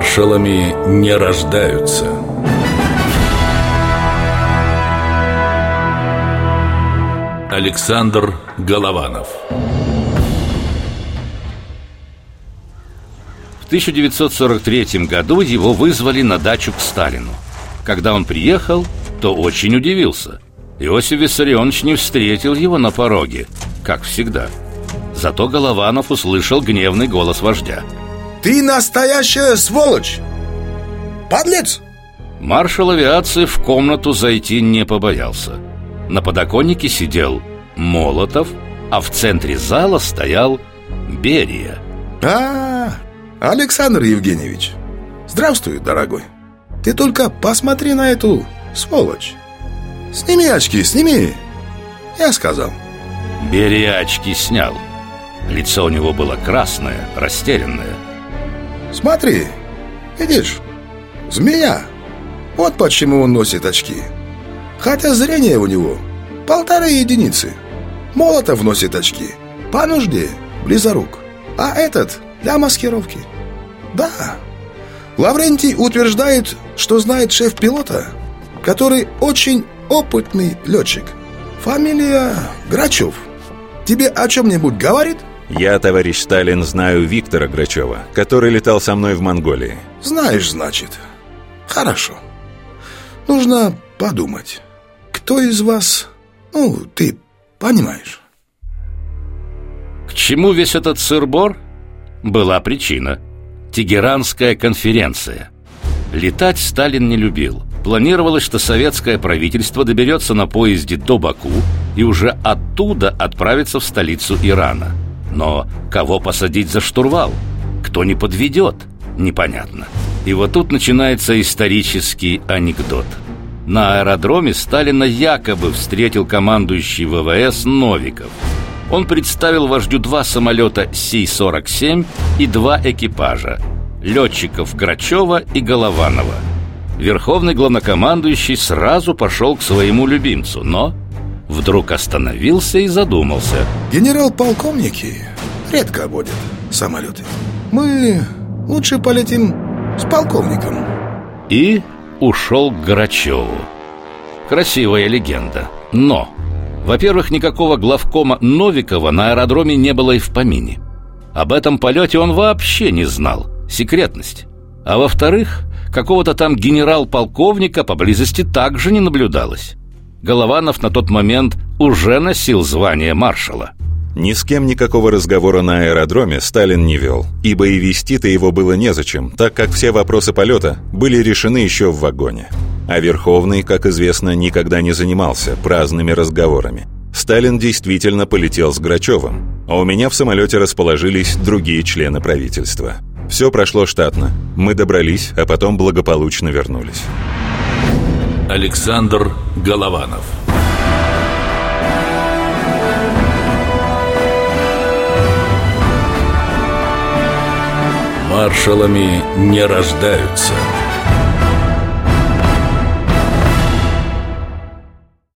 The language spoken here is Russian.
Маршалами не рождаются. Александр Голованов В 1943 году его вызвали на дачу к Сталину. Когда он приехал, то очень удивился. Иосиф Виссарионович не встретил его на пороге, как всегда. Зато Голованов услышал гневный голос вождя – ты настоящая сволочь! Подлец! Маршал авиации в комнату зайти не побоялся. На подоконнике сидел Молотов, а в центре зала стоял Берия. А, Александр Евгеньевич, здравствуй, дорогой. Ты только посмотри на эту сволочь. Сними очки, сними. Я сказал. Берия очки снял. Лицо у него было красное, растерянное. Смотри, видишь, змея. Вот почему он носит очки. Хотя зрение у него полторы единицы. Молотов носит очки. По нужде, близорук. А этот для маскировки. Да. Лаврентий утверждает, что знает шеф-пилота, который очень опытный летчик. Фамилия Грачев. Тебе о чем-нибудь говорит? Я, товарищ Сталин, знаю Виктора Грачева, который летал со мной в Монголии. Знаешь, значит. Хорошо. Нужно подумать. Кто из вас... Ну, ты понимаешь. К чему весь этот сырбор? Была причина. Тегеранская конференция. Летать Сталин не любил. Планировалось, что советское правительство доберется на поезде до Баку и уже оттуда отправится в столицу Ирана – но кого посадить за штурвал? Кто не подведет? Непонятно. И вот тут начинается исторический анекдот. На аэродроме Сталина якобы встретил командующий ВВС Новиков. Он представил вождю два самолета Си-47 и два экипажа – летчиков Грачева и Голованова. Верховный главнокомандующий сразу пошел к своему любимцу, но Вдруг остановился и задумался. Генерал-полковники редко водят самолеты. Мы лучше полетим с полковником. И ушел к Грачеву. Красивая легенда. Но, во-первых, никакого главкома Новикова на аэродроме не было и в помине. Об этом полете он вообще не знал. Секретность. А во-вторых, какого-то там генерал-полковника поблизости также не наблюдалось Голованов на тот момент уже носил звание маршала. Ни с кем никакого разговора на аэродроме Сталин не вел, ибо и вести-то его было незачем, так как все вопросы полета были решены еще в вагоне. А Верховный, как известно, никогда не занимался праздными разговорами. Сталин действительно полетел с Грачевым, а у меня в самолете расположились другие члены правительства. Все прошло штатно. Мы добрались, а потом благополучно вернулись. Александр Голованов. Маршалами не рождаются –